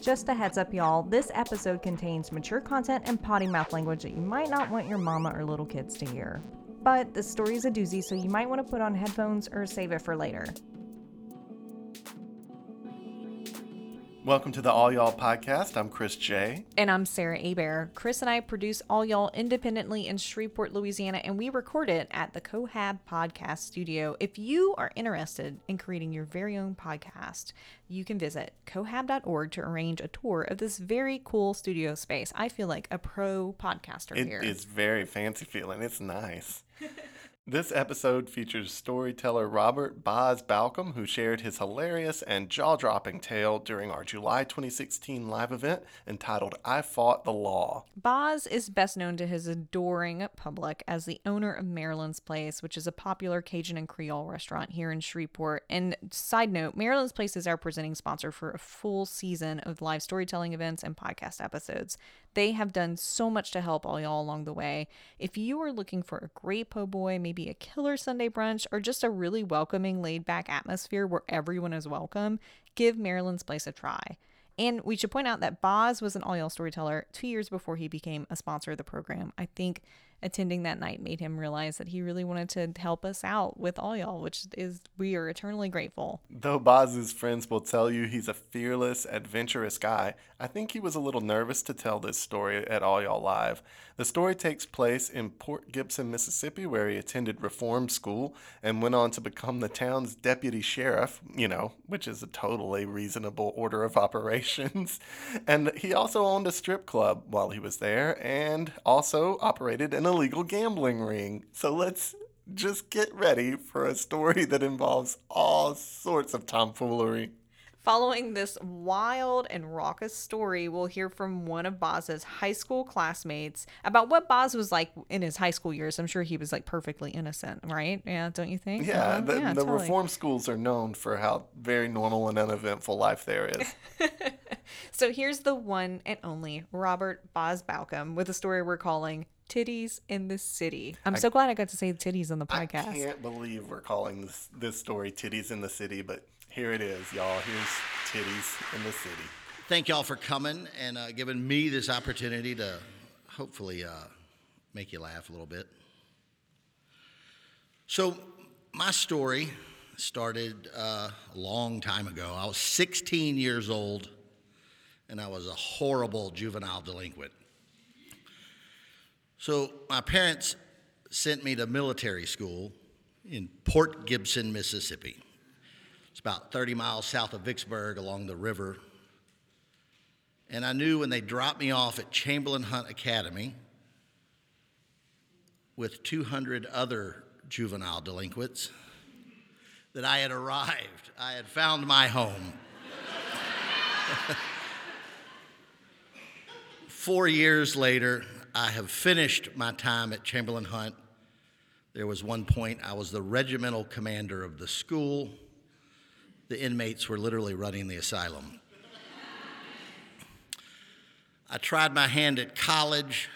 Just a heads up, y'all, this episode contains mature content and potty mouth language that you might not want your mama or little kids to hear. But the story is a doozy, so you might want to put on headphones or save it for later. Welcome to the All Y'all podcast. I'm Chris J. And I'm Sarah Abear. Chris and I produce All Y'all independently in Shreveport, Louisiana, and we record it at the Cohab Podcast Studio. If you are interested in creating your very own podcast, you can visit cohab.org to arrange a tour of this very cool studio space. I feel like a pro podcaster It here. is very fancy feeling. It's nice. This episode features storyteller Robert Boz Baucum, who shared his hilarious and jaw dropping tale during our July 2016 live event entitled I Fought the Law. Boz is best known to his adoring public as the owner of Marilynn's Place, which is a popular Cajun and Creole restaurant here in Shreveport. And side note, Marilynn's Place is our presenting sponsor for a full season of live storytelling events and podcast episodes. They have done so much to help all y'all along the way. If you are looking for a great po' boy, maybe a killer Sunday brunch, or just a really welcoming, laid back atmosphere where everyone is welcome, give Marilynn's Place a try. And we should point out that Boz was an all y'all storyteller two years before he became a sponsor of the program. I think attending that night made him realize that he really wanted to help us out with all y'all, which is we are eternally grateful. Though Boz's friends will tell you he's a fearless, adventurous guy, I think he was a little nervous to tell this story at All Y'all Live. The story takes place in Port Gibson, Mississippi, where he attended reform school and went on to become the town's deputy sheriff, you know, which is a totally reasonable order of operations. And he also owned a strip club while he was there and also operated an illegal gambling ring. So let's just get ready for a story that involves all sorts of tomfoolery. Following this wild and raucous story, we'll hear from one of Boz's high school classmates about what Boz was like in his high school years. I'm sure he was like perfectly innocent, right? Yeah, don't you think? Yeah, Uh-huh. the, the totally. reform schools are known for how very normal and uneventful life there is. So here's the one and only Robert Boz Baucum with a story we're calling Titties in the City. I'm so glad I got to say titties on the podcast. I can't believe we're calling this this story "Titties in the City," but here it is, y'all. Here's titties in the city. thank y'all for coming and uh, giving me this opportunity to hopefully uh, make you laugh a little bit. So, my story started uh, a long time ago. I was 16 years old and I was a horrible juvenile delinquent. So, my parents sent me to military school in Port Gibson, Mississippi. It's about 30 miles south of Vicksburg along the river. And I knew when they dropped me off at Chamberlain Hunt Academy with 200 other juvenile delinquents that I had arrived. I had found my home. Four years later, I have finished my time at Chamberlain Hunt. There was one point I was the regimental commander of the school. The inmates were literally running the asylum. I tried my hand at college.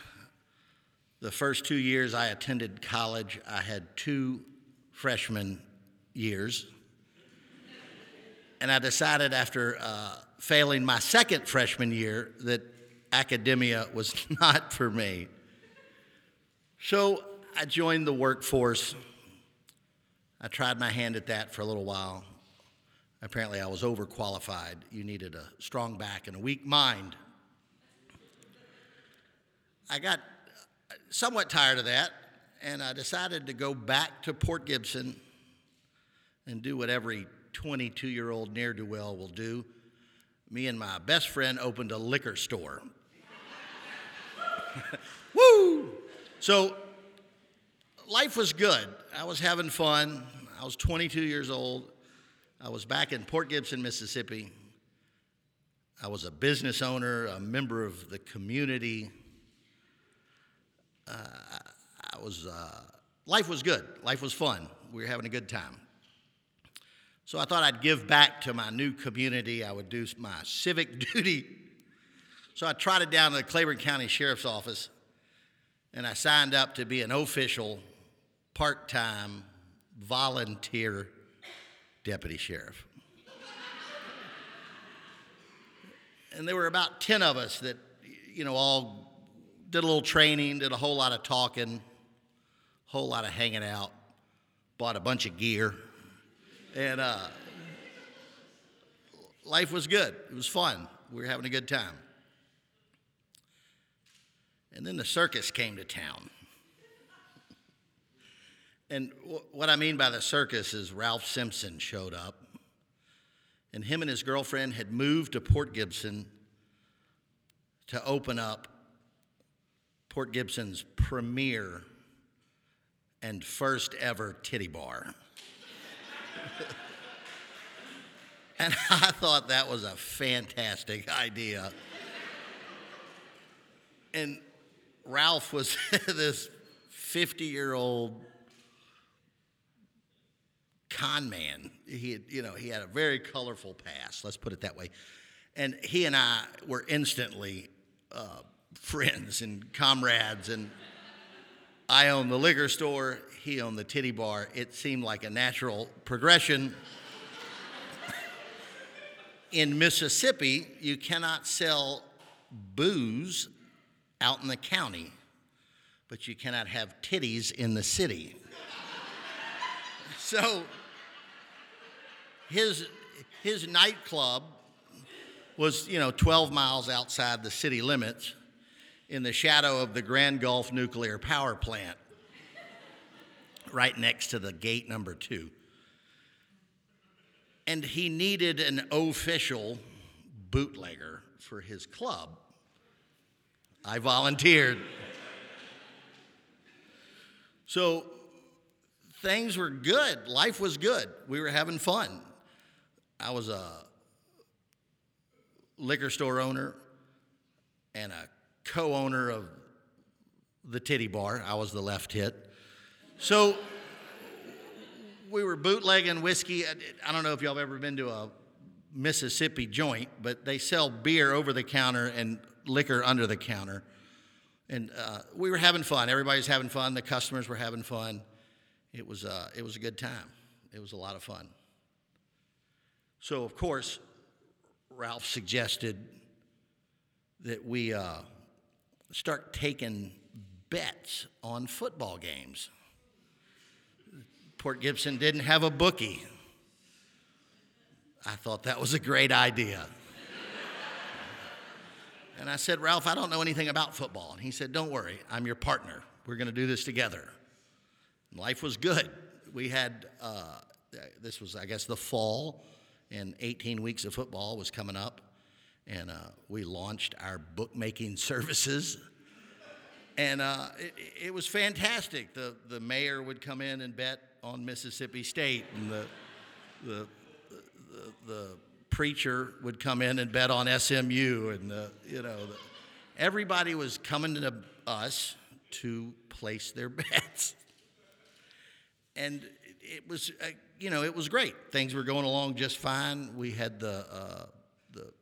The first two years I attended college, I had two freshman years. And I decided after uh, failing my second freshman year that academia was not for me. So I joined the workforce. I tried my hand at that for a little while. Apparently, I was overqualified. You needed a strong back and a weak mind. I got somewhat tired of that, and I decided to go back to Port Gibson and do what every 22 year old ne'er do well will do. Me and my best friend opened a liquor store. Woo! So life was good. I was having fun. I was 22 years old. I was back in Port Gibson, Mississippi. I was a business owner, a member of the community. Uh, I was, uh, life was good. Life was fun. We were having a good time. So I thought I'd give back to my new community. I would do my civic duty. So I trotted down to the Claiborne County Sheriff's Office and I signed up to be an official, part time, volunteer deputy sheriff. and there were about 10 of us that, you know, all did a little training, did a whole lot of talking, a whole lot of hanging out, bought a bunch of gear, and uh, life was good. It was fun. We were having a good time. And then the circus came to town. And w- what I mean by the circus is Ralph Simpson showed up, and him and his girlfriend had moved to Port Gibson to open up Port Gibson's premier and first ever titty bar. and I thought that was a fantastic idea. And Ralph was this 50 year old con man. He had, you know, he had a very colorful past, let's put it that way. And he and I were instantly uh, friends and comrades. And I owned the liquor store, he owned the titty bar. It seemed like a natural progression. in Mississippi, you cannot sell booze out in the county, but you cannot have titties in the city. so his, his nightclub was, you know, 12 miles outside the city limits in the shadow of the Grand Gulf nuclear power plant, right next to the gate number two. And he needed an official bootlegger for his club. I volunteered. So things were good. Life was good. We were having fun. I was a liquor store owner and a co owner of the titty bar. I was the left hit. So we were bootlegging whiskey. I don't know if y'all have ever been to a Mississippi joint, but they sell beer over the counter and liquor under the counter. And uh, we were having fun. Everybody was having fun. The customers were having fun. It was, uh, it was a good time. It was a lot of fun. So, of course, Ralph suggested that we uh, start taking bets on football games. Port Gibson didn't have a bookie. I thought that was a great idea. And I said, Ralph, I don't know anything about football. And he said, Don't worry, I'm your partner. We're going to do this together. And life was good. We had, uh, this was, I guess, the fall, and 18 weeks of football was coming up and uh, we launched our bookmaking services. And uh, it, it, was fantastic. The, the mayor would come in and bet on Mississippi State, and the, the, the, the preacher would come in and bet on SMU, and the, you know, everybody was coming to us to place their bets. And it was, uh, you know, it was great. Things were going along just fine. We had the, uh, the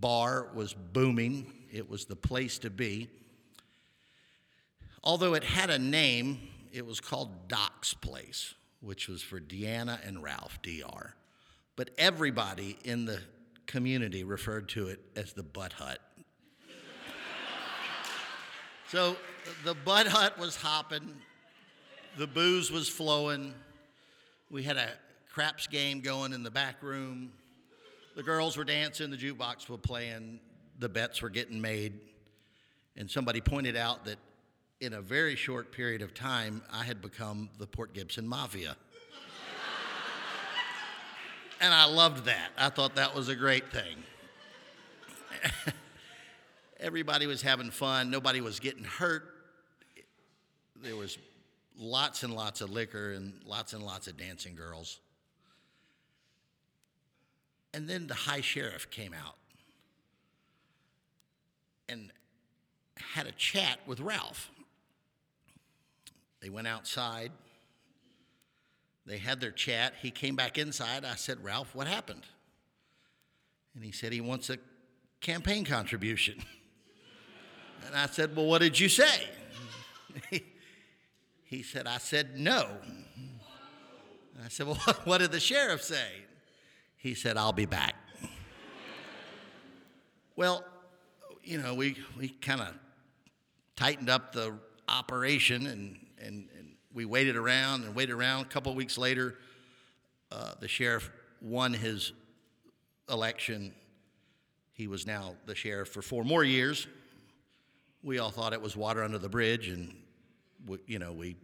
bar was booming, it was the place to be. Although it had a name, it was called Doc's Place, which was for Deanna and Ralph, DR. But everybody in the community referred to it as the Butt Hut. so the Butt Hut was hopping, the booze was flowing. We had a craps game going in the back room. The girls were dancing, the jukebox was playing, the bets were getting made. And somebody pointed out that in a very short period of time, I had become the Port Gibson Mafia. And I loved that. I thought that was a great thing. Everybody was having fun, nobody was getting hurt. There was lots and lots of liquor and lots and lots of dancing girls. And then the high sheriff came out and had a chat with Ralph. They went outside. They had their chat. He came back inside. I said, Ralph, what happened? And he said he wants a campaign contribution. and I said, Well, what did you say? he said, I said no. I said, Well, what did the sheriff say? He said, I'll be back. Well, you know, we, we kind of tightened up the operation and, and, and we waited around and waited around. A couple of weeks later, uh, the sheriff won his election. He was now the sheriff for four more years. We all thought it was water under the bridge, and we, you know, we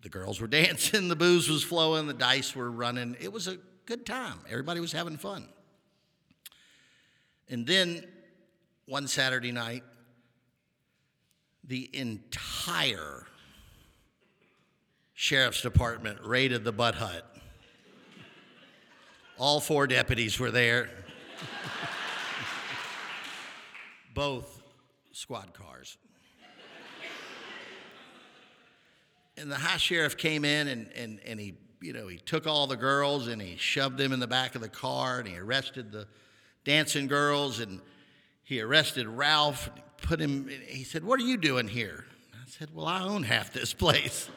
the girls were dancing, the booze was flowing, the dice were running. It was a good time. Everybody was having fun. And then one Saturday night, the entire sheriff's department raided the Butt Hut. All four deputies were there. Both squad cars. And the high sheriff came in and, and, and he, you know, he took all the girls and he shoved them in the back of the car and he arrested the dancing girls and he arrested Ralph, put him, he said, What are you doing here? I said, Well, I own half this place.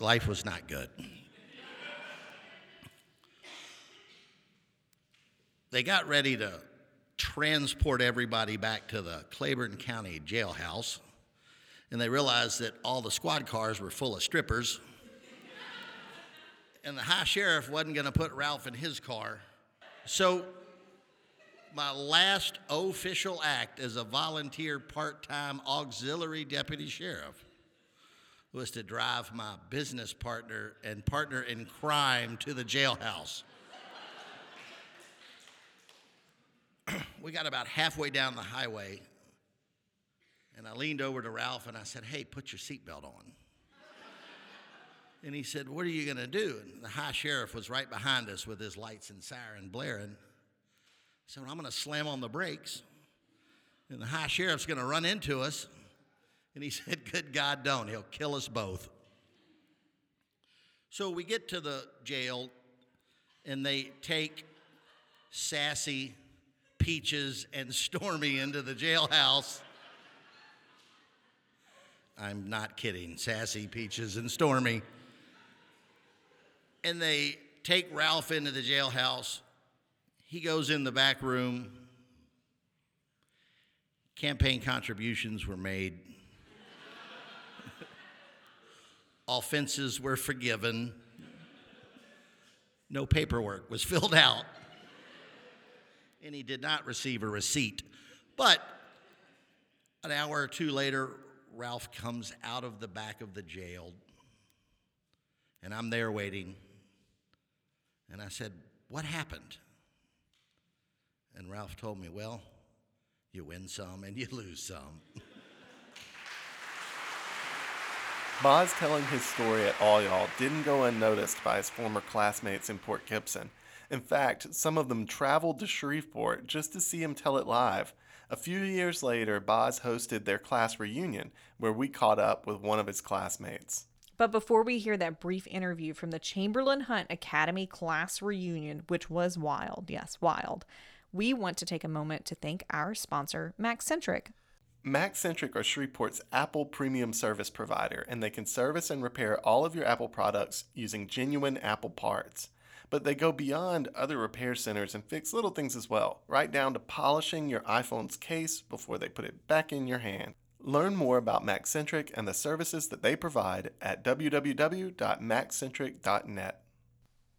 Life was not good. They got ready to transport everybody back to the Claiborne County jailhouse, and they realized that all the squad cars were full of strippers. and the high sheriff wasn't going to put Ralph in his car. So my last official act as a volunteer part time auxiliary deputy sheriff was to drive my business partner and partner in crime to the jailhouse. we got about halfway down the highway, and I leaned over to Ralph and I said, Hey, put your seatbelt on. And he said, What are you going to do? And the high sheriff was right behind us with his lights and siren blaring. So I'm going to slam on the brakes, and the high sheriff's going to run into us. And he said, Good God, don't. He'll kill us both. So we get to the jail, and they take Sassy, Peaches, and Stormy into the jailhouse. I'm not kidding. Sassy, Peaches, and Stormy. And they take Ralph into the jailhouse he goes in the back room. Campaign contributions were made. Offenses were forgiven. No paperwork was filled out. And he did not receive a receipt. But an hour or two later, Ralph comes out of the back of the jail. And I'm there waiting. And I said, What happened? And Ralph told me, Well, you win some and you lose some. Boz telling his story at All Y'all didn't go unnoticed by his former classmates in Port Gibson. In fact, some of them traveled to Shreveport just to see him tell it live. A few years later, Boz hosted their class reunion, where we caught up with one of his classmates. But before we hear that brief interview from the Chamberlain Hunt Academy class reunion, which was wild, yes, wild, we want to take a moment to thank our sponsor, MacCentric. MacCentric are Shreveport's Apple premium service provider, and they can service and repair all of your Apple products using genuine Apple parts. But they go beyond other repair centers and fix little things as well, right down to polishing your iPhone's case before they put it back in your hand. Learn more about MacCentric and the services that they provide at www.maccentric.net.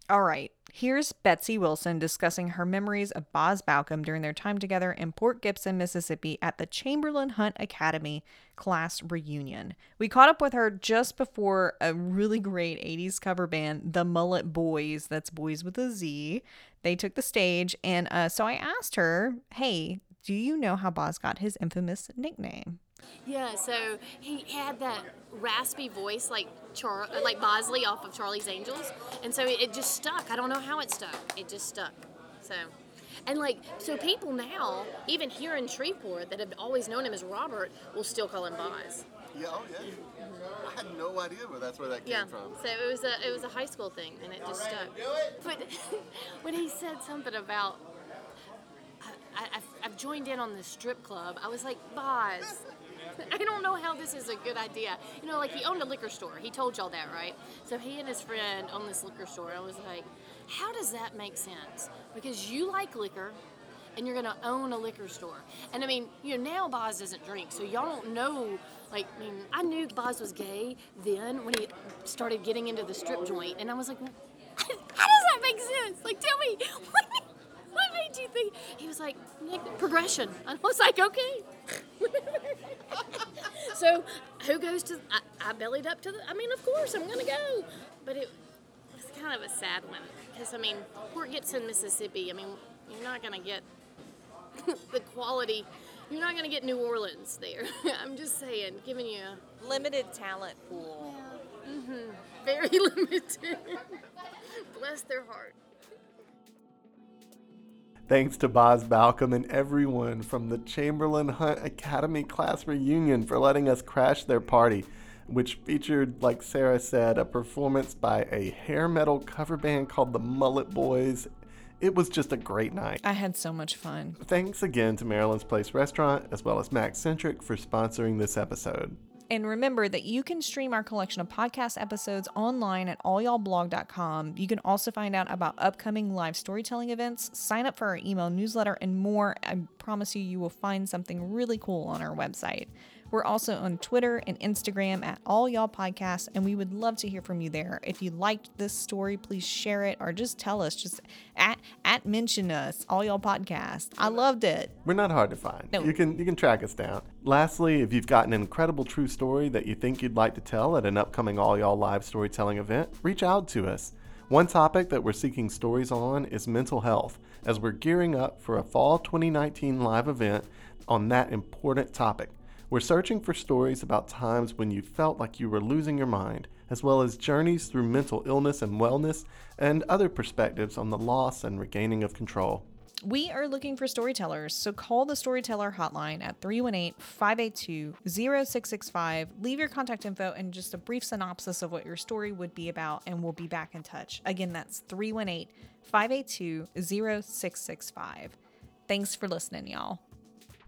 All right, here's Betsy Wilson discussing her memories of Boz Baucum during their time together in Port Gibson, Mississippi at the Chamberlain Hunt Academy class reunion. We caught up with her just before a really great 80s cover band, the Mullet Boys, that's Boys with a Z. They took the stage, and uh, so I asked her, hey, do you know how Boz got his infamous nickname? Yeah, so he had that raspy voice like Char- like Bosley off of Charlie's Angels, and so it, it just stuck. I don't know how it stuck. It just stuck. So, and like so, people now, even here in Shreveport, that have always known him as Robert, will still call him Boz. Yeah, oh yeah. I had no idea where that's where that came Yeah, from. so it was a it was a high school thing, and it just stuck. It. But when he said something about I, I've, I've joined in on the strip club, I was like, Boz, I don't know how this is a good idea. You know, like he owned a liquor store. He told y'all that, right? So he and his friend owned this liquor store. I was like, how does that make sense? Because you like liquor and you're going to own a liquor store. And I mean, you know, now Boz doesn't drink, so y'all don't know. Like, I mean, I knew Boz was gay then when he started getting into the strip joint, and I was like, how does that make sense? Like, tell me, what, what made you think? He was like, like progression. I was like, okay. so, who goes to? I, I bellied up to the. I mean, of course, I'm gonna go, but it was kind of a sad one because I mean, Port Gibson, Mississippi. I mean, you're not gonna get the quality. You're not gonna get New Orleans there. I'm just saying, giving you a Limited talent pool. Yeah. Mm-hmm. very limited. Bless their heart. Thanks to Boz Baucum and everyone from the Chamberlain Hunt Academy class reunion for letting us crash their party, which featured, like Sarah said, a performance by a hair metal cover band called the Mullet Boys. It was just a great night. I had so much fun. Thanks again to Marilynn's Place Restaurant as well as MacCentric for sponsoring this episode. And remember that you can stream our collection of podcast episodes online at allyallblog.com. You can also find out about upcoming live storytelling events, sign up for our email newsletter, and more. I promise you, you will find something really cool on our website. We're also on Twitter and Instagram at All Y'all Podcasts, and we would love to hear from you there. If you liked this story, please share it or just tell us. Just at at mention us, All Y'all Podcast. I loved it. We're not hard to find. No. You can you can track us down. Lastly, if you've got an incredible true story that you think you'd like to tell at an upcoming All Y'all live storytelling event, reach out to us. One topic that we're seeking stories on is mental health, as we're gearing up for a fall 2019 live event on that important topic. We're searching for stories about times when you felt like you were losing your mind, as well as journeys through mental illness and wellness, and other perspectives on the loss and regaining of control. We are looking for storytellers, so call the Storyteller Hotline at 318 582 0665. Leave your contact info and just a brief synopsis of what your story would be about, and we'll be back in touch. Again, that's 318 582 0665. Thanks for listening, y'all.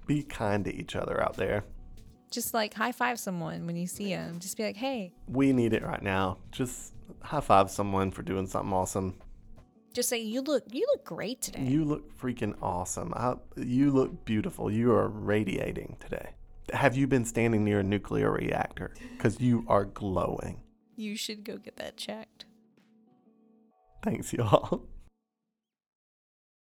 Be kind to each other out there. Just like high five someone when you see them. Just be like, hey, We need it right now. Just high five someone for doing something awesome. just say, you look, you look great today. You look freaking awesome. I, you look beautiful. You are radiating today. Have you been standing near a nuclear reactor? Because you are glowing. you should go get that checked. Thanks, y'all.